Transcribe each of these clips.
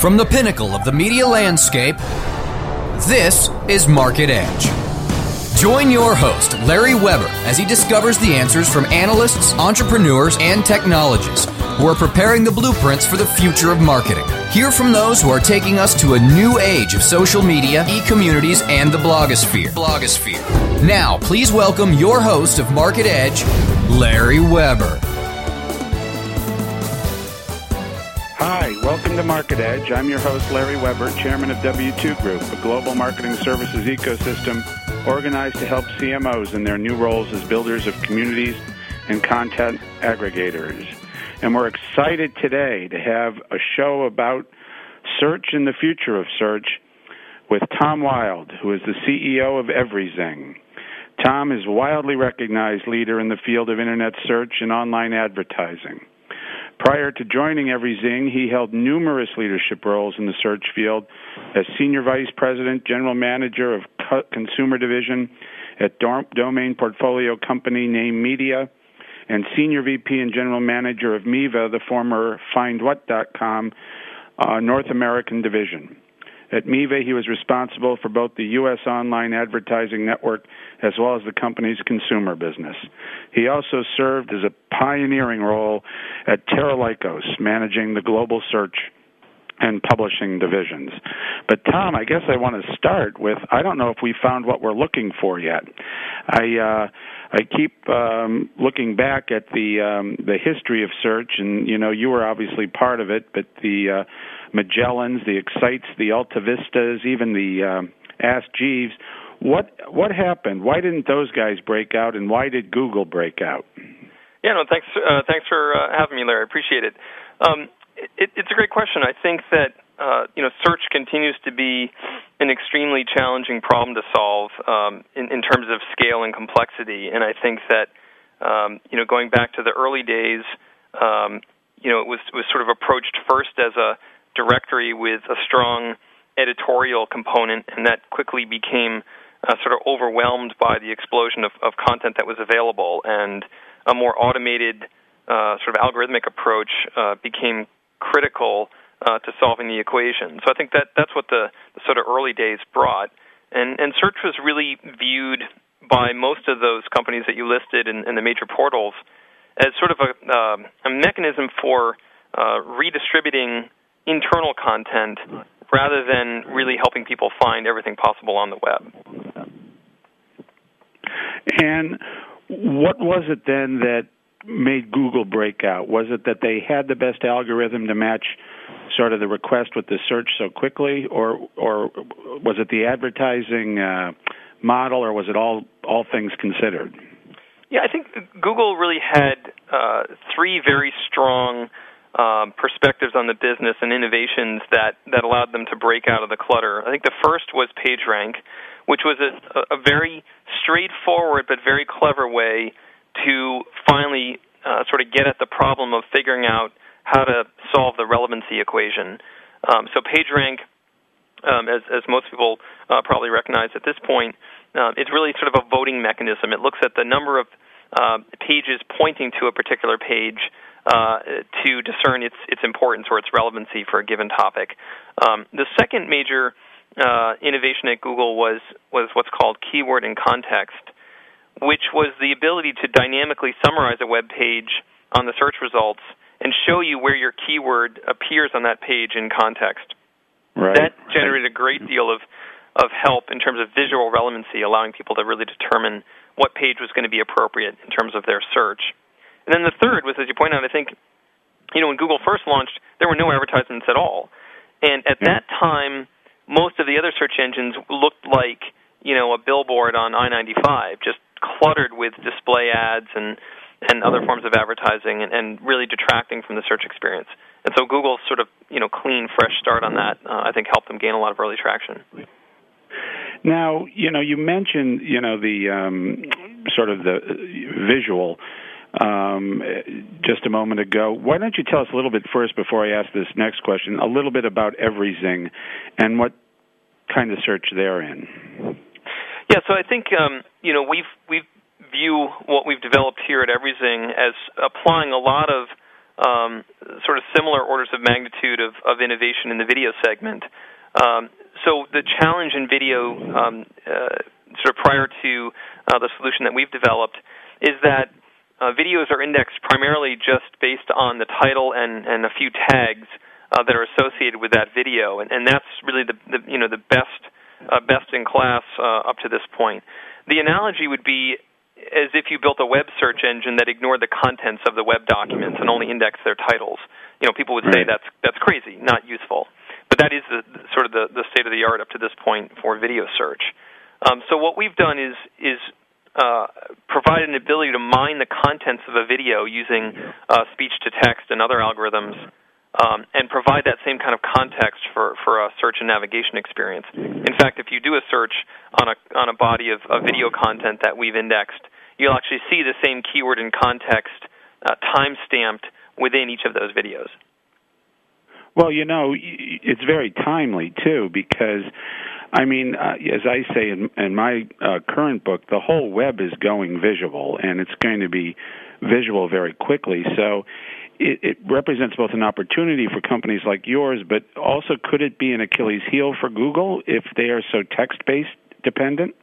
From the pinnacle of the media landscape, this is Market Edge. Join your host, Larry Weber, as he discovers the answers from analysts, entrepreneurs, and technologists who are preparing the blueprints for the future of marketing. Hear from those who are taking us to a new age of social media, e communities, and the blogosphere. Blogosphere. Now, please welcome your host of Market Edge, Larry Weber. Welcome to Market Edge. I'm your host, Larry Weber, chairman of W2 Group, a global marketing services ecosystem organized to help CMOs in their new roles as builders of communities and content aggregators. And we're excited today to have a show about search and the future of search with Tom Wilde, who is the CEO of Everyzing. Tom is a wildly recognized leader in the field of internet search and online advertising. Prior to joining Everyzing, he held numerous leadership roles in the search field as Senior Vice President, General Manager of Consumer Division at domain portfolio company Name Media, and Senior VP and General Manager of Miva, the former FindWhat.com uh, North American Division. At Miva, he was responsible for both the U.S. online advertising network as well as the company's consumer business. He also served as a pioneering role at Terra Lycos, managing the global search and publishing divisions. But Tom, I guess I want to start with I don't know if we found what we're looking for yet. I uh I keep um looking back at the um the history of search and you know you were obviously part of it but the uh Magellans, the Excites, the AltaVistas, even the um, Ask Jeeves. What what happened? Why didn't those guys break out, and why did Google break out? Yeah, no, thanks. Uh, thanks for uh, having me, Larry. I appreciate it. Um, it. It's a great question. I think that uh, you know search continues to be an extremely challenging problem to solve um, in, in terms of scale and complexity, and I think that um, you know going back to the early days, um, you know it was was sort of approached first as a directory with a strong editorial component, and that quickly became uh, sort of overwhelmed by the explosion of, of content that was available, and a more automated uh, sort of algorithmic approach uh, became critical uh, to solving the equation. So I think that that's what the, the sort of early days brought, and and search was really viewed by most of those companies that you listed in, in the major portals as sort of a, uh, a mechanism for uh, redistributing internal content rather than really helping people find everything possible on the web. And what was it then that made Google break out? Was it that they had the best algorithm to match sort of the request with the search so quickly, or or was it the advertising uh, model, or was it all all things considered? Yeah, I think Google really had uh, three very strong um, perspectives on the business and innovations that, that allowed them to break out of the clutter. I think the first was PageRank, which was a, a very straightforward but very clever way to finally uh, sort of get at the problem of figuring out how to solve the relevancy equation. Um, so PageRank, um, as, as most people uh, probably recognize at this point, uh, it's really sort of a voting mechanism. It looks at the number of uh, pages pointing to a particular page uh, to discern its its importance or its relevancy for a given topic. Um, the second major uh, innovation at Google was was what's called keyword in context, which was the ability to dynamically summarize a web page on the search results and show you where your keyword appears on that page in context. Right. That generated a great deal of of help in terms of visual relevancy, allowing people to really determine what page was going to be appropriate in terms of their search. And then the third was, as you point out, I think, you know, when Google first launched, there were no advertisements at all. And at that time, most of the other search engines looked like, you know, a billboard on I-95, just cluttered with display ads and and other forms of advertising and, and really detracting from the search experience. And so Google's sort of, you know, clean, fresh start on that, uh, I think helped them gain a lot of early traction. Now, you know, you mentioned, you know, the um, sort of the visual um, just a moment ago. Why don't you tell us a little bit first, before I ask this next question, a little bit about Everyzing and what kind of search they're in? Yeah, so I think um, you know we've we view what we've developed here at Everyzing as applying a lot of um, sort of similar orders of magnitude of, of innovation in the video segment. Um, so the challenge in video, um, uh, sort of prior to uh, the solution that we've developed, is that uh, videos are indexed primarily just based on the title and, and a few tags uh, that are associated with that video, and, and that's really the, the you know the best uh, best in class uh, up to this point. The analogy would be as if you built a web search engine that ignored the contents of the web documents and only indexed their titles. You know, people would say that's that's crazy, not useful. But that is the, sort of the, the state of the art up to this point for video search. Um, so what we've done is is uh, provide an ability to mine the contents of a video using uh, speech to text and other algorithms, um, and provide that same kind of context for, for a search and navigation experience. In fact, if you do a search on a on a body of, of video content that we've indexed, you'll actually see the same keyword and context uh, time stamped within each of those videos. Well, you know, it's very timely too because I mean, uh, as I say in, in my uh, current book, the whole web is going visual, and it's going to be visual very quickly. So it, it represents both an opportunity for companies like yours, but also could it be an Achilles heel for Google if they are so text based dependent?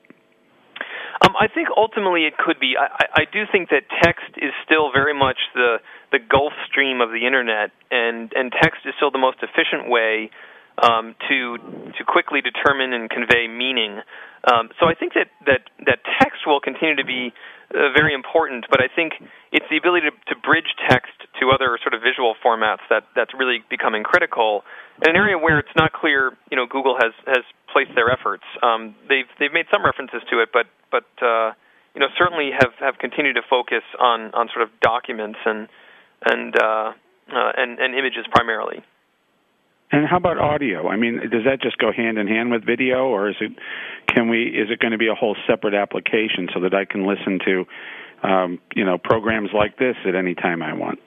Um, I think ultimately it could be. I, I do think that text is still very much the the Gulf Stream of the internet, and and text is still the most efficient way um, to to quickly determine and convey meaning. Um, so I think that, that that text will continue to be uh, very important, but I think it's the ability to, to bridge text to other sort of visual formats that that's really becoming critical. In an area where it's not clear, you know, Google has has placed their efforts. Um, they've they've made some references to it, but but uh, you know certainly have have continued to focus on on sort of documents and and uh, uh, and, and images primarily. And how about audio? I mean, does that just go hand in hand with video, or is it can we is it going to be a whole separate application so that I can listen to um, you know programs like this at any time I want?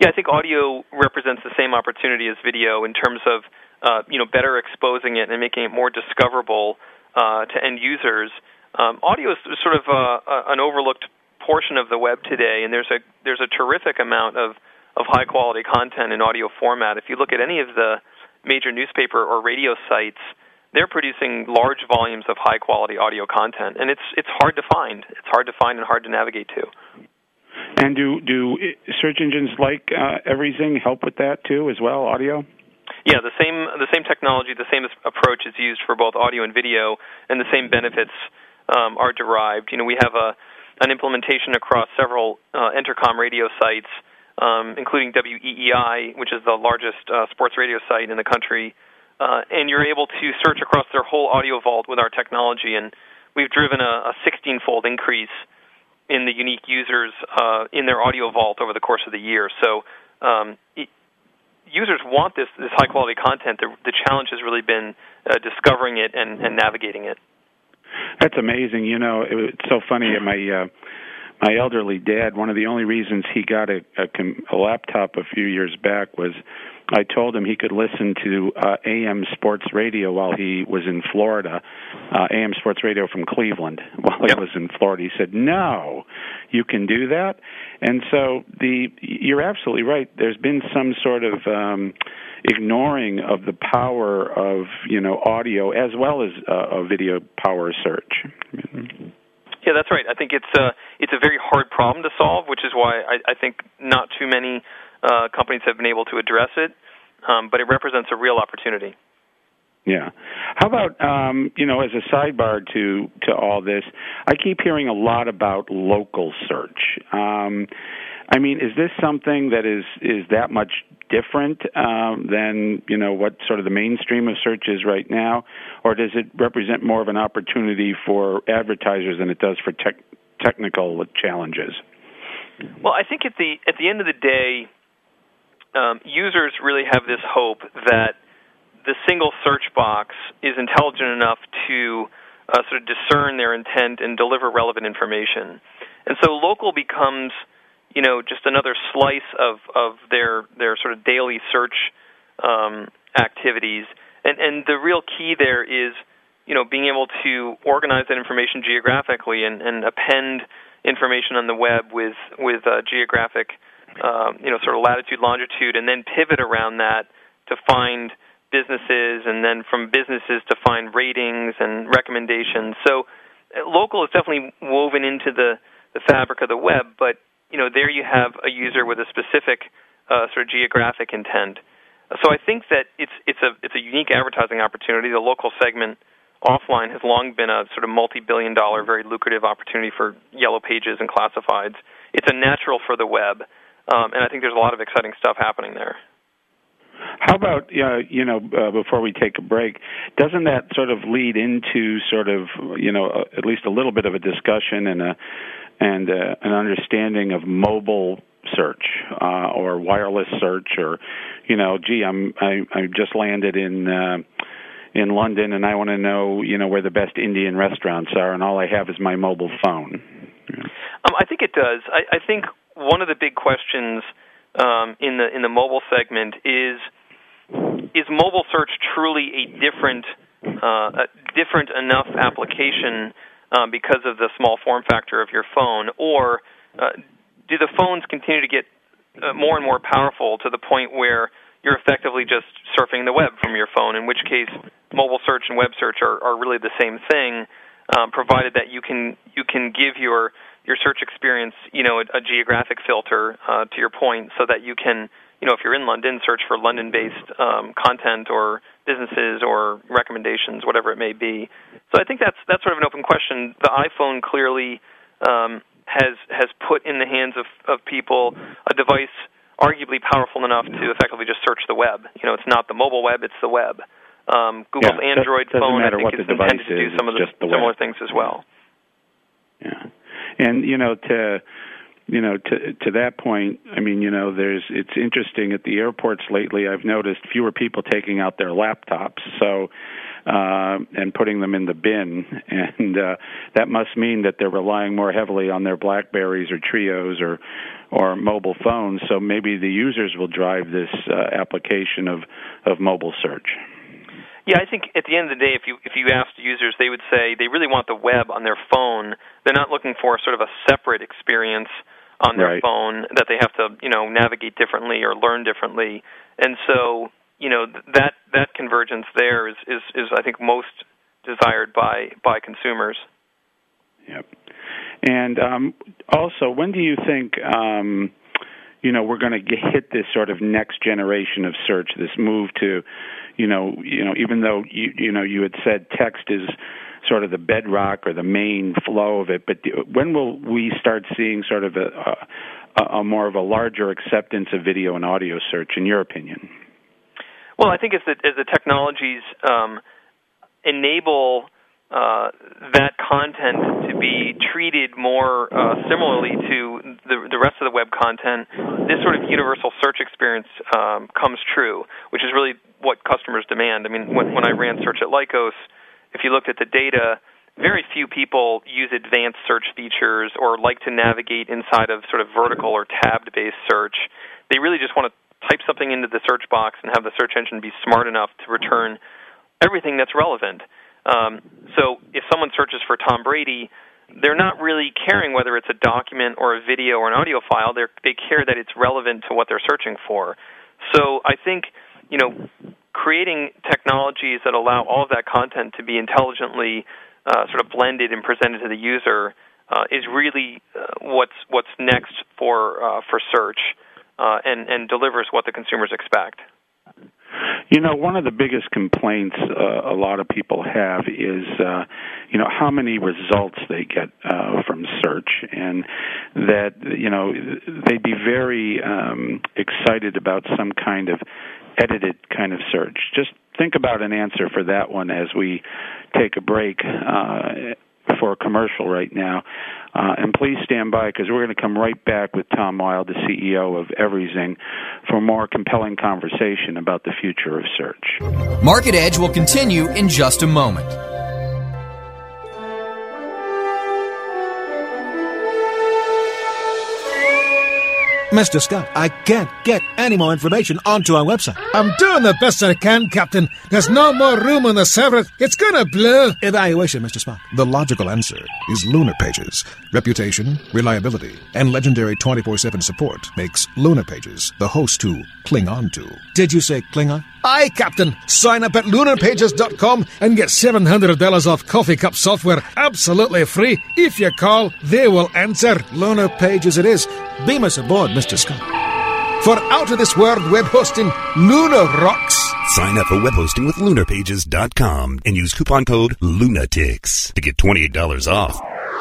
Yeah, I think audio represents the same opportunity as video in terms of uh, you know better exposing it and making it more discoverable uh, to end users. Um, audio is sort of uh, an overlooked portion of the web today, and there's a there's a terrific amount of of high quality content in audio format. If you look at any of the major newspaper or radio sites, they're producing large volumes of high quality audio content, and it's it's hard to find. It's hard to find and hard to navigate to. And do do search engines like uh, Everyzing help with that too as well? Audio. Yeah, the same the same technology, the same approach is used for both audio and video, and the same benefits um, are derived. You know, we have a an implementation across several uh, Entercom radio sites um, including WEEI, which is the largest uh, sports radio site in the country. Uh, and you're able to search across their whole audio vault with our technology, and we've driven a, a 16-fold increase in the unique users uh, in their audio vault over the course of the year. So um, it, users want this this high quality content. The, the challenge has really been uh, discovering it and, and navigating it. That's amazing. You know, it, it's so funny. At my uh, my elderly dad, one of the only reasons he got a, a, a laptop a few years back was I told him he could listen to uh, AM sports radio while he was in Florida, uh, AM sports radio from Cleveland while yep. he was in Florida. He said, "No, you can do that." And so the you're absolutely right. There's been some sort of um, ignoring of the power of you know audio as well as uh, a video power search. Mm-hmm. Yeah, that's right. I think it's a uh, it's a very hard problem to solve, which is why I, I think not too many uh, companies have been able to address it. Um, but it represents a real opportunity. Yeah. How about um, you know, as a sidebar to to all this, I keep hearing a lot about local search. Um, I mean, is this something that is is that much different um, than you know what sort of the mainstream of search is right now, or does it represent more of an opportunity for advertisers than it does for tech, technical challenges? Well, I think at the at the end of the day, um, users really have this hope that the single search box is intelligent enough to uh, sort of discern their intent and deliver relevant information, and so local becomes you know just another slice of of their their sort of daily search um, activities. And and the real key there is you know being able to organize that information geographically and, and append information on the web with with uh, geographic uh, you know, sort of latitude, longitude, and then pivot around that to find businesses, and then from businesses to find ratings and recommendations. So, uh, local is definitely woven into the the fabric of the web, but you know, there you have a user with a specific uh, sort of geographic intent. So I think that it's it's a it's a unique advertising opportunity. The local segment offline has long been a sort of multi-billion dollar, very lucrative opportunity for yellow pages and classifieds. It's a natural for the web, um, and I think there's a lot of exciting stuff happening there. How about uh, you know uh, before we take a break, doesn't that sort of lead into sort of you know uh, at least a little bit of a discussion and a and uh, an understanding of mobile search uh, or wireless search or you know gee I'm I, I just landed in uh, in London and I want to know you know where the best Indian restaurants are and all I have is my mobile phone. Yeah. Um, I think it does. I, I think one of the big questions um, in the in the mobile segment is is mobile search truly a different uh, a different enough application um, because of the small form factor of your phone, or uh, do the phones continue to get uh, more and more powerful to the point where you're effectively just surfing the web from your phone? In which case, mobile search and web search are, are really the same thing, um, provided that you can you can give your your search experience, you know, a, a geographic filter uh, to your point, so that you can, you know, if you're in London, search for London-based um, content or businesses or recommendations, whatever it may be. So I think that's that's sort of an open question. The iPhone clearly um, has has put in the hands of, of people a device arguably powerful enough to effectively just search the web. You know, it's not the mobile web; it's the web. Um, Google's yeah, Android phone, I think, is intended to do some of the, the similar web. things as well. Yeah, and you know to you know to to that point i mean you know there's it's interesting at the airports lately i've noticed fewer people taking out their laptops so uh, and putting them in the bin, and uh, that must mean that they're relying more heavily on their Blackberries or Treos or or mobile phones. So maybe the users will drive this uh, application of of mobile search. Yeah, I think at the end of the day, if you if you asked users, they would say they really want the web on their phone. They're not looking for sort of a separate experience on their right. phone that they have to you know navigate differently or learn differently. And so you know that that convergence there is is, is I think most desired by by consumers. Yep. And um, also, when do you think um, you know we're going to hit this sort of next generation of search? This move to, you know, you know, even though you you know you had said text is sort of the bedrock or the main flow of it, but when will we start seeing sort of a, a, a more of a larger acceptance of video and audio search, in your opinion? Well, I think as the as the technologies um, enable uh, that content to be treated more uh, similarly to the, the rest of the web content, this sort of universal search experience um, comes true, which is really what customers demand. I mean, when, when I ran search at Lycos, if you looked at the data, very few people use advanced search features or like to navigate inside of sort of vertical or tabbed based search. They really just want to type something into the search box and have the search engine be smart enough to return everything that's relevant. Um, so if someone searches for Tom Brady, they're not really caring whether it's a document or a video or an audio file. They they care that it's relevant to what they're searching for. So I think you know creating technologies that allow all of that content to be intelligently uh, sort of blended and presented to the user uh, is really uh, what's what's next for uh, for search uh, and and delivers what the consumers expect. You know, one of the biggest complaints uh, a lot of people have is, you know, how many results they get from search, and that you know they'd be very um, excited about some kind of edited kind of search. Just think about an answer for that one as we take a break. Uh, for a commercial right now. Uh, and please stand by because we're going to come right back with Tom Wilde, the CEO of Everyzing, for more compelling conversation about the future of search. Market Edge will continue in just a moment. Mr. Scott, I can't get any more information onto our website. I'm doing the best I can, Captain. There's no more room on the server. It's gonna blow. Evaluation, Mr. Spock. The logical answer is Lunar Pages. Reputation, reliability, and legendary 24 7 support makes Lunar Pages the host to cling on to. Did you say cling on? Aye, Captain. Sign up at lunarpages.com and get $700 off coffee cup software absolutely free. If you call, they will answer. Lunar Pages it is. Beam us aboard, Mr. Scott. For out of this world web hosting, Lunar rocks. Sign up for web hosting with lunarpages.com and use coupon code LUNATICS to get $28 off.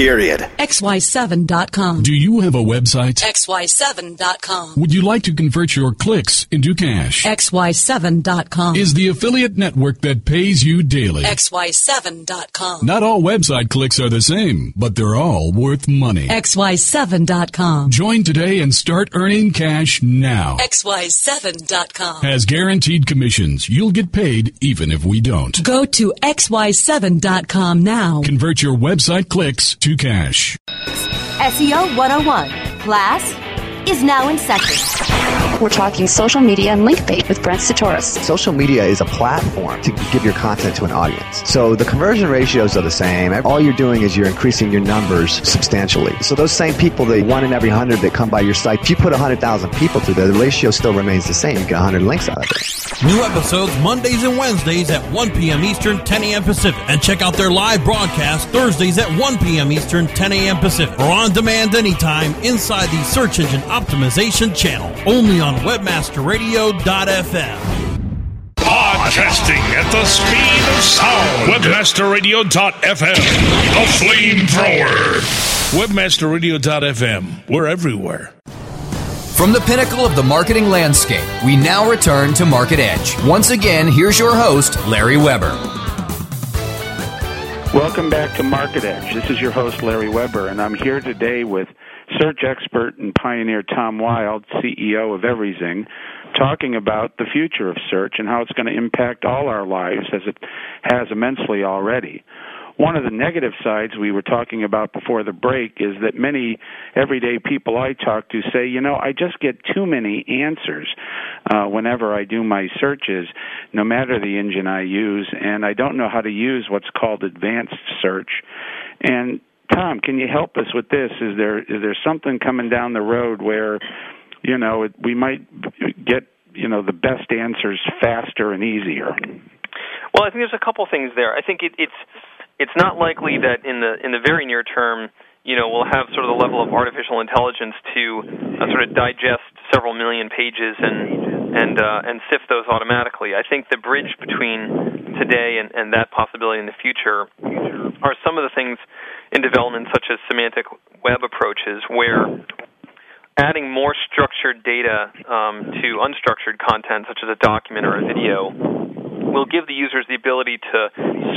Period. XY7.com. Do you have a website? XY7.com. Would you like to convert your clicks into cash? XY7.com. Is the affiliate network that pays you daily? XY7.com. Not all website clicks are the same, but they're all worth money. XY7.com. Join today and start earning cash now. XY7.com. Has guaranteed commissions. You'll get paid even if we don't. Go to XY7.com now. Convert your website clicks to cash. SEO 101 class is now in session. We're talking social media and link bait with Brent Csutoras. Social media is a platform to give your content to an audience. So the conversion ratios are the same. All you're doing is you're increasing your numbers substantially. So those same people, the one in every hundred that come by your site, if you put 100,000 people through there, the ratio still remains the same. You get 100 links out of it. New episodes Mondays and Wednesdays at 1 p.m. Eastern, 10 a.m. Pacific. And check out their live broadcast Thursdays at 1 p.m. Eastern, 10 a.m. Pacific. Or on demand anytime inside the Search Engine Optimization channel. Only on webmasterradio.fm. Podcasting at the speed of sound. Webmasterradio.fm. The flamethrower. Webmasterradio.fm. We're everywhere. From the pinnacle of the marketing landscape, we now return to Market Edge. Once again, here's your host, Larry Weber. Welcome back to Market Edge. This is your host, Larry Weber, and I'm here today with search expert and pioneer Tom Wilde, CEO of Everyzing, talking about the future of search and how it's going to impact all our lives as it has immensely already. One of the negative sides we were talking about before the break is that many everyday people I talk to say, you know, I just get too many answers uh, whenever I do my searches, no matter the engine I use, and I don't know how to use what's called advanced search. And Tom, can you help us with this? Is there is there something coming down the road where, you know, it, we might get you know the best answers faster and easier? Well, I think there's a couple things there. I think it, it's it's not likely that in the in the very near term, you know, we'll have sort of the level of artificial intelligence to uh, sort of digest several million pages and and uh, and sift those automatically. I think the bridge between today and, and that possibility in the future are some of the things in development, such as semantic web approaches, where adding more structured data um, to unstructured content, such as a document or a video, will give the users the ability to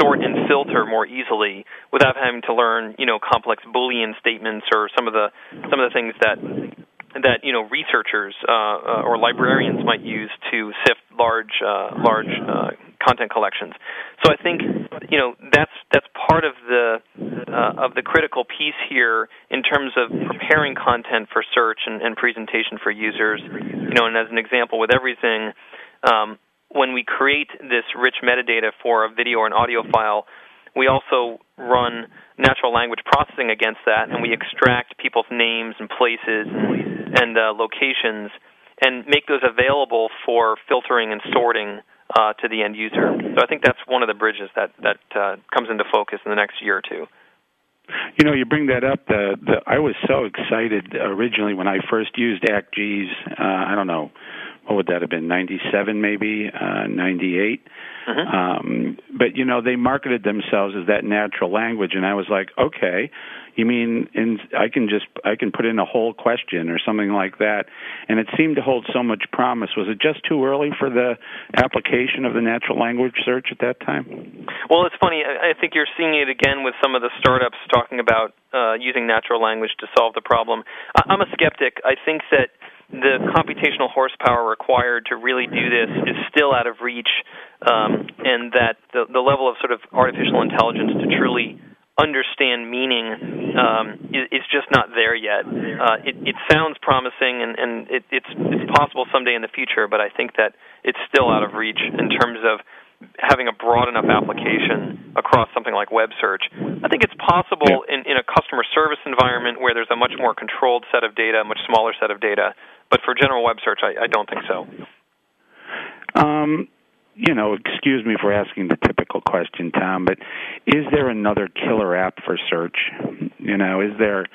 sort and filter more easily without having to learn, you know, complex Boolean statements or some of the some of the things that that you know researchers uh, uh, or librarians might use to sift large uh, large uh, content collections. So I think you know that's that's part of the uh, of the critical piece here in terms of preparing content for search and, and presentation for users. You know, and as an example with Everyzing, Um, when we create this rich metadata for a video or an audio file, we also run natural language processing against that, and we extract people's names and places and, uh, locations and make those available for filtering and sorting uh, to the end user. So I think that's one of the bridges that that uh, comes into focus in the next year or two. You know, you bring that up. The, the I was so excited originally when I first used Ask Jeeves. Uh, I don't know what would that have been 97 maybe uh 98 Mm-hmm. um but you know they marketed themselves as that natural language and i was like okay you mean in i can just i can put in a whole question or something like that and it seemed to hold so much promise was it just too early for the application of the natural language search at that time Well, it's funny. I think you're seeing it again with some of the startups talking about uh, using natural language to solve the problem. I- I'm a skeptic. I think that the computational horsepower required to really do this is still out of reach, um, and that the, the level of sort of artificial intelligence to truly understand meaning um, is, is just not there yet. Uh, it, it sounds promising, and, and it, it's it's possible someday in the future, but I think that it's still out of reach in terms of having a broad enough application across something like web search. I think it's possible in, in a customer service environment where there's a much more controlled set of data, a much smaller set of data. But for general web search, I, I don't think so. Um, you know, excuse me for asking the typical question, Tom, but is there another killer app for search? You know, is there,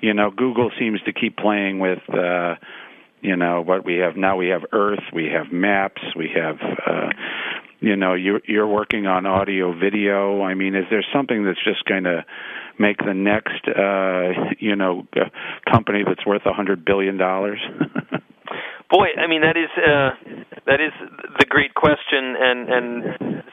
you know, Google seems to keep playing with, uh, you know, what we have now. We have Earth, we have Maps, we have, uh, you know, you're you're working on audio, video. I mean, is there something that's just going to make the next, uh, you know, company that's worth a hundred billion dollars? Boy, I mean that is uh, that is the great question, and and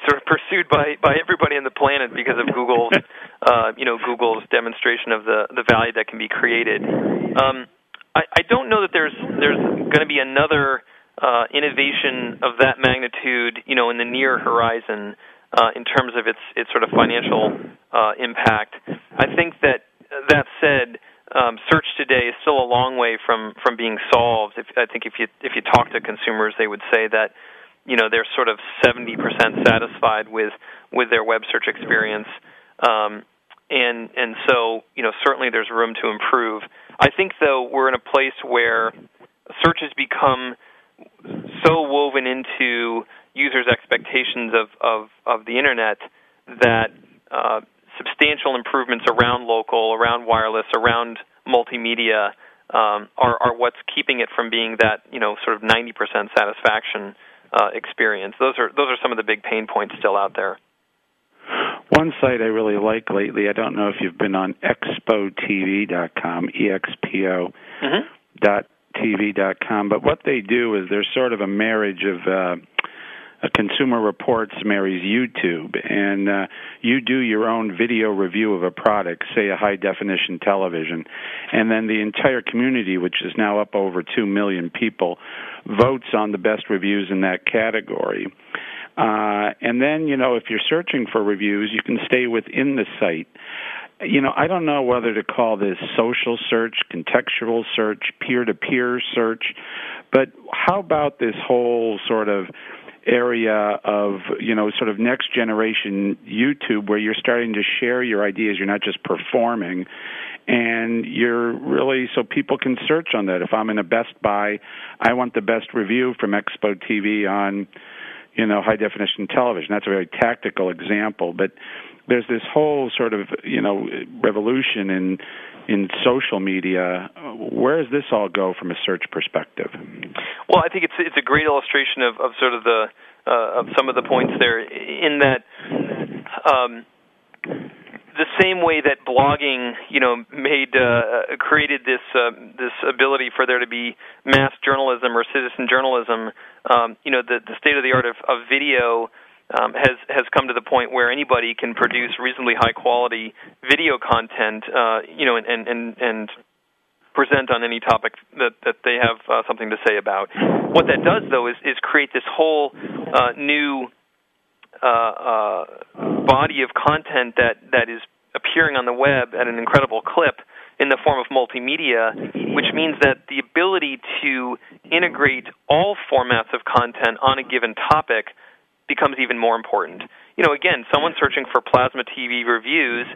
sort of pursued by by everybody on the planet because of Google's uh, you know Google's demonstration of the the value that can be created. Um, I, I don't know that there's there's going to be another uh, innovation of that magnitude, you know, in the near horizon uh, in terms of its its sort of financial uh, impact. I think that that said um, search today is still a long way from from being solved. If, I think if you if you talk to consumers, they would say that you know they're sort of 70% satisfied with with their web search experience, um, and and so you know certainly there's room to improve. I think though we're in a place where search has become so woven into users' expectations of of, of the internet that uh, substantial improvements around local, around wireless, around multimedia um, are, are what's keeping it from being that you know sort of 90% satisfaction uh, experience. Those are those are some of the big pain points still out there. One site I really like lately, I don't know if you've been on expotv.com, E X P O dot TV dot com, but what they do is they're sort of a marriage of uh Consumer Reports marries YouTube, and uh, you do your own video review of a product, say a high definition television, and then the entire community, which is now up over 2 million people, votes on the best reviews in that category. Uh, and then, you know, if you're searching for reviews, you can stay within the site. You know, I don't know whether to call this social search, contextual search, peer to peer search, but how about this whole sort of area of you know sort of next generation YouTube where you're starting to share your ideas. You're not just performing. And you're really so people can search on that. If I'm in a Best Buy I want the best review from Expo TV on you know high definition television. That's a very tactical example. But there's this whole sort of you know revolution in in social media. Where does this all go from a search perspective? Well, I think it's it's a great illustration of, of sort of the uh, of some of the points there. In that, um, the same way that blogging, you know, made uh, created this uh, this ability for there to be mass journalism or citizen journalism. Um, you know, the the state of the art of, of video um, has has come to the point where anybody can produce reasonably high quality video content, uh, you know, and and and, and present on any topic that that they have uh, something to say about. What that does, though, is is create this whole uh, new uh, uh, body of content that that is appearing on the web at an incredible clip in the form of multimedia, which means that the ability to integrate all formats of content on a given topic becomes even more important. You know, again, someone searching for plasma TV reviews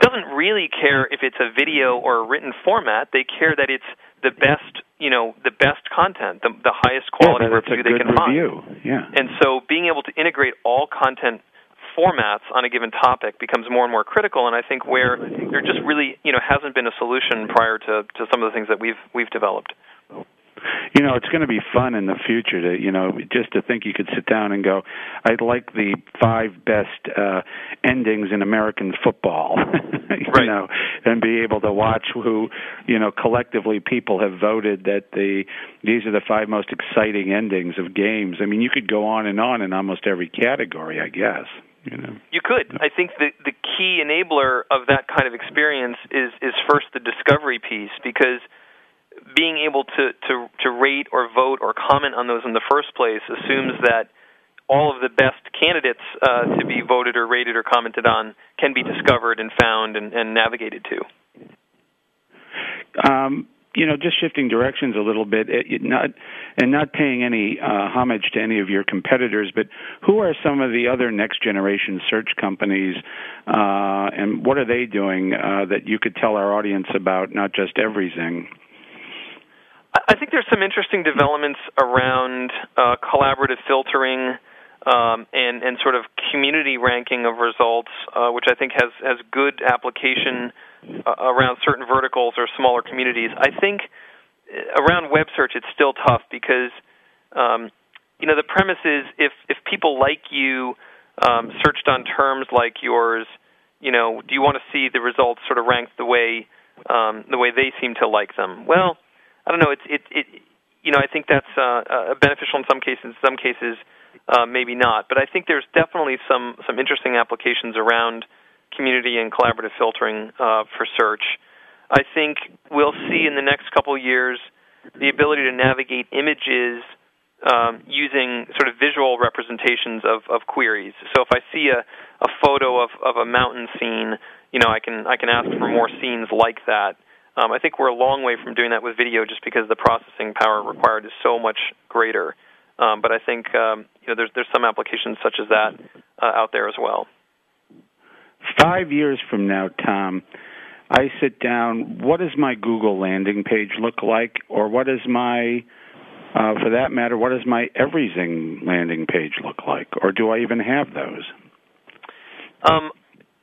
doesn't really care if it's a video or a written format. They care that it's the best, you know, the best content, the, the highest quality yeah, review they can review. find. Yeah. And so, being able to integrate all content formats on a given topic becomes more and more critical. And I think where there just really, you know, hasn't been a solution prior to to some of the things that we've we've developed. You know, it's going to be fun in the future to, you know, just to think you could sit down and go, I'd like the five best uh, endings in American football, you right. know, and be able to watch who, you know, collectively people have voted that the these are the five most exciting endings of games. I mean, you could go on and on in almost every category, I guess. You know. You could. I think the the key enabler of that kind of experience is is first the discovery piece because being able to to to rate or vote or comment on those in the first place assumes that all of the best candidates uh, to be voted or rated or commented on can be discovered and found and, and navigated to. Um, you know, just shifting directions a little bit, it, not and not paying any uh, homage to any of your competitors, but who are some of the other next generation search companies, uh, and what are they doing uh, that you could tell our audience about? Not just Everyzing. I think there's some interesting developments around uh, collaborative filtering um, and and sort of community ranking of results, uh, which I think has has good application uh, around certain verticals or smaller communities. I think uh, around web search it's still tough because um, you know the premise is if if people like you um, searched on terms like yours, you know, do you want to see the results sort of ranked the way um, the way they seem to like them? Well I don't know. It's it it you know I think that's uh, uh, beneficial in some cases. In some cases, uh, maybe not. But I think there's definitely some some interesting applications around community and collaborative filtering uh, for search. I think we'll see in the next couple of years the ability to navigate images um, using sort of visual representations of, of queries. So if I see a, a photo of, of a mountain scene, you know, I can I can ask for more scenes like that. Um, I think we're a long way from doing that with video, just because the processing power required is so much greater. Um, but I think um, you know there's there's some applications such as that uh, out there as well. Five years from now, Tom, I sit down. What does my Google landing page look like, or what is my uh, for that matter, what does my Everyzing landing page look like, or do I even have those? Um,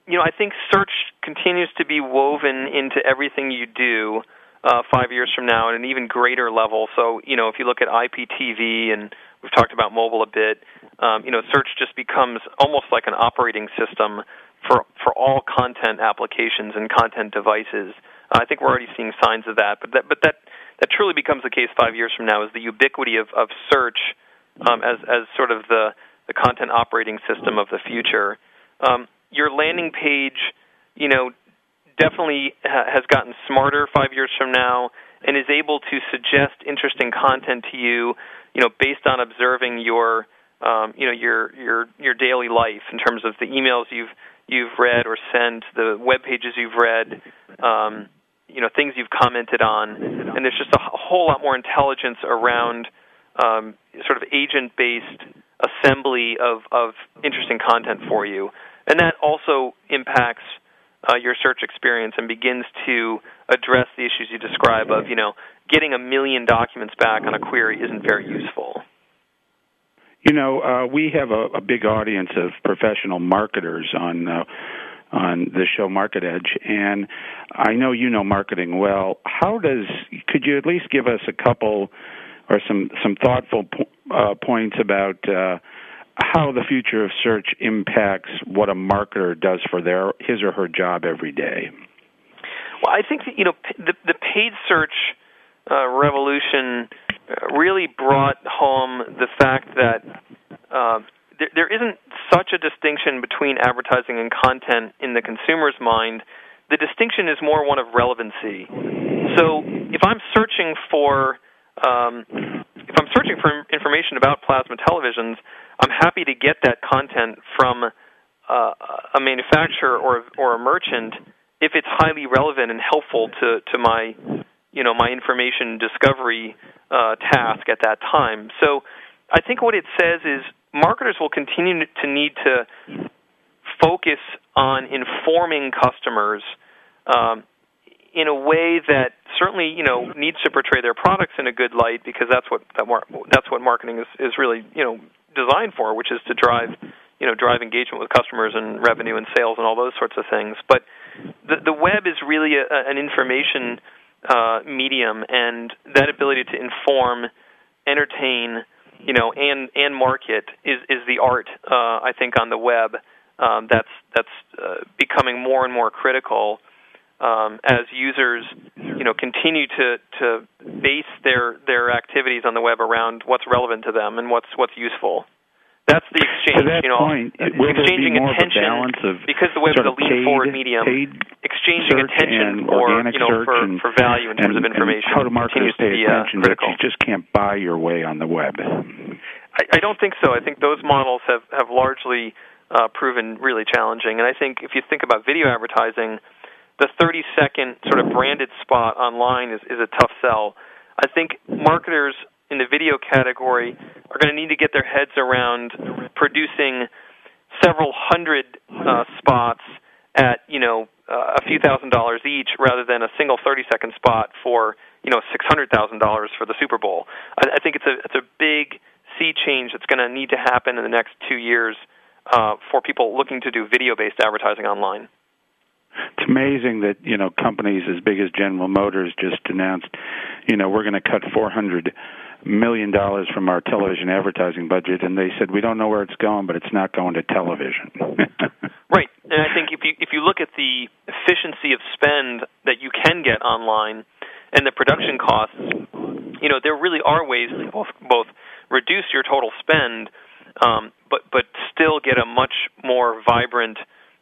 you know, I think search continues to be woven into everything you do uh, five years from now at an even greater level. So, you know, if you look at IPTV and we've talked about mobile a bit, um, you know, search just becomes almost like an operating system for for all content applications and content devices. Uh, I think we're already seeing signs of that, but that but that that truly becomes the case five years from now. Is the ubiquity of of search um, as as sort of the the content operating system of the future. Um, your landing page, you know, definitely ha- has gotten smarter five years from now and is able to suggest interesting content to you, you know, based on observing your, um, you know, your your your daily life in terms of the emails you've you've read or sent, the web pages you've read, um, you know, things you've commented on, and there's just a whole lot more intelligence around um, sort of agent-based assembly of of interesting content for you and that also impacts uh, your search experience and begins to address the issues you describe of you know getting a million documents back on a query isn't very useful. You know, uh, we have a, a big audience of professional marketers on uh, on the show Market Edge, and I know you know marketing well. How does could you at least give us a couple or some some thoughtful po- uh, points about uh, how the future of search impacts what a marketer does for their his or her job every day. Well, I think you know the the paid search uh, revolution really brought home the fact that uh, there, there isn't such a distinction between advertising and content in the consumer's mind. The distinction is more one of relevancy. So if I'm searching for um, if I'm searching for information about plasma televisions, I'm happy to get that content from uh, a manufacturer or or a merchant if it's highly relevant and helpful to to my you know my information discovery uh, task at that time. So I think what it says is marketers will continue to need to focus on informing customers um, in a way that certainly you know needs to portray their products in a good light because that's what that mar- that's what marketing is is really you know designed for, which is to drive you know drive engagement with customers and revenue and sales and all those sorts of things. But the the web is really a, an information uh, medium, and that ability to inform entertain, you know, and and market is is the art. Uh, I think on the web um, that's that's uh, becoming more and more critical um, as users, you know, continue to to base their their activities on the web around what's relevant to them and what's what's useful. That's the exchange, to that you know, point, will there exchanging be more attention of a balance of because the web is a lean paid, forward medium. Exchanging attention for you know for, and, for value in terms and, of information how do marketers to pay be uh, attention critical. you just can't buy your way on the web? I, I don't think so. I think those models have have largely uh, proven really challenging. And I think if you think about video advertising, the 30 second sort of branded spot online is, is a tough sell. I think marketers in the video category are going to need to get their heads around producing several hundred uh, spots at you know uh, a few thousand dollars each, rather than a single 30 second spot for you know six hundred thousand dollars for the Super Bowl. I, I think it's a it's a big sea change that's going to need to happen in the next two years uh, for people looking to do video based advertising online. It's amazing that you know companies as big as General Motors just announced, you know, we're going to cut 400 million dollars from our television advertising budget, and they said we don't know where it's going, but it's not going to television. right, and I think if you if you look at the efficiency of spend that you can get online and the production costs, you know, there really are ways to both both reduce your total spend, um, but but still get a much more vibrant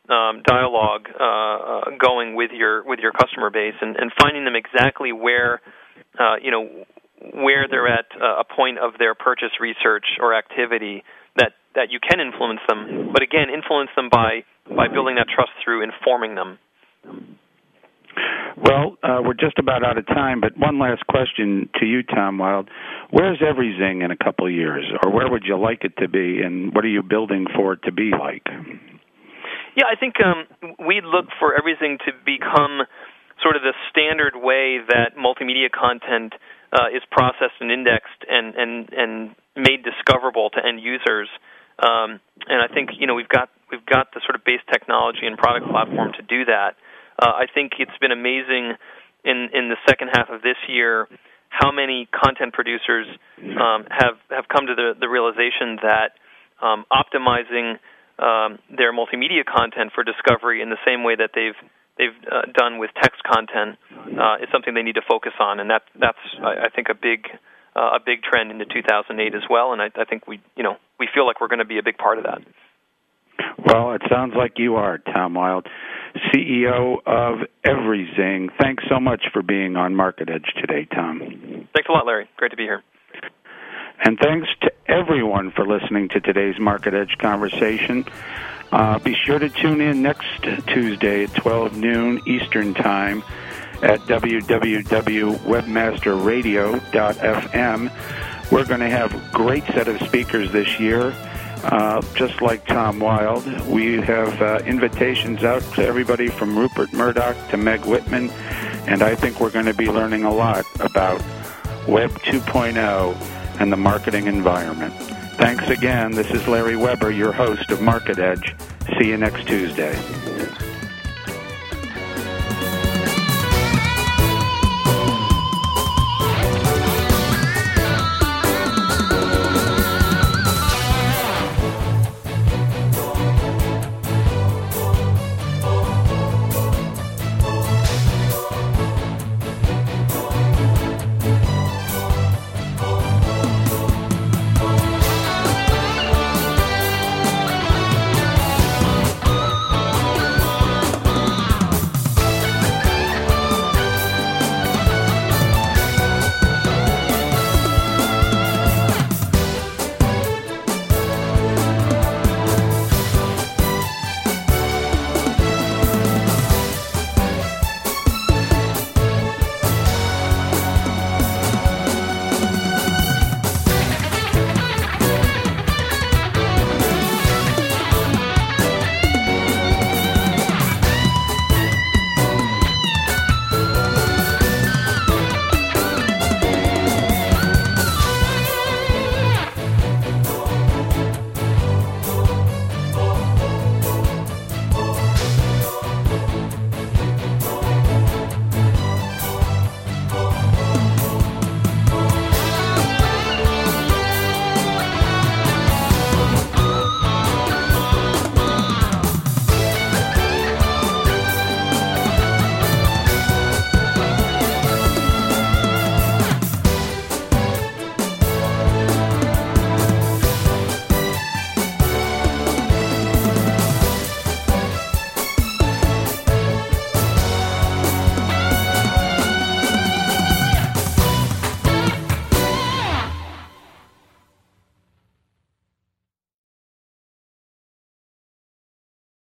um, dialogue uh, uh, going with your with your customer base and, and finding them exactly where uh, you know where they're at uh, a point of their purchase research or activity that that you can influence them, but again influence them by by building that trust through informing them. Well, uh, we're just about out of time, but one last question to you, Tom Wilde. Where's Everyzing in a couple of years, or where would you like it to be, and what are you building for it to be like? Yeah, I think um, we look for Everyzing to become sort of the standard way that multimedia content uh, is processed and indexed and, and, and made discoverable to end users. Um, and I think you know we've got we've got the sort of base technology and product platform to do that. Uh, I think it's been amazing in in the second half of this year how many content producers um, have have come to the, the realization that um, optimizing um, their multimedia content for discovery in the same way that they've they've uh, done with text content uh, is something they need to focus on, and that that's I, I think a big uh, a big trend into 2008 as well. And I, I think we you know we feel like we're going to be a big part of that. Well, it sounds like you are, Tom Wilde, CEO of Everyzing. Thanks so much for being on Market Edge today, Tom. Thanks a lot, Larry. Great to be here. And thanks to everyone for listening to today's Market Edge conversation. Uh, be sure to tune in next Tuesday at 12 noon Eastern Time at www.webmasterradio.fm. We're going to have a great set of speakers this year. Uh, just like Tom Wilde, we have uh, invitations out to everybody from Rupert Murdoch to Meg Whitman, and I think we're going to be learning a lot about Web 2.0 and the marketing environment. Thanks again. This is Larry Weber, your host of Market Edge. See you next Tuesday.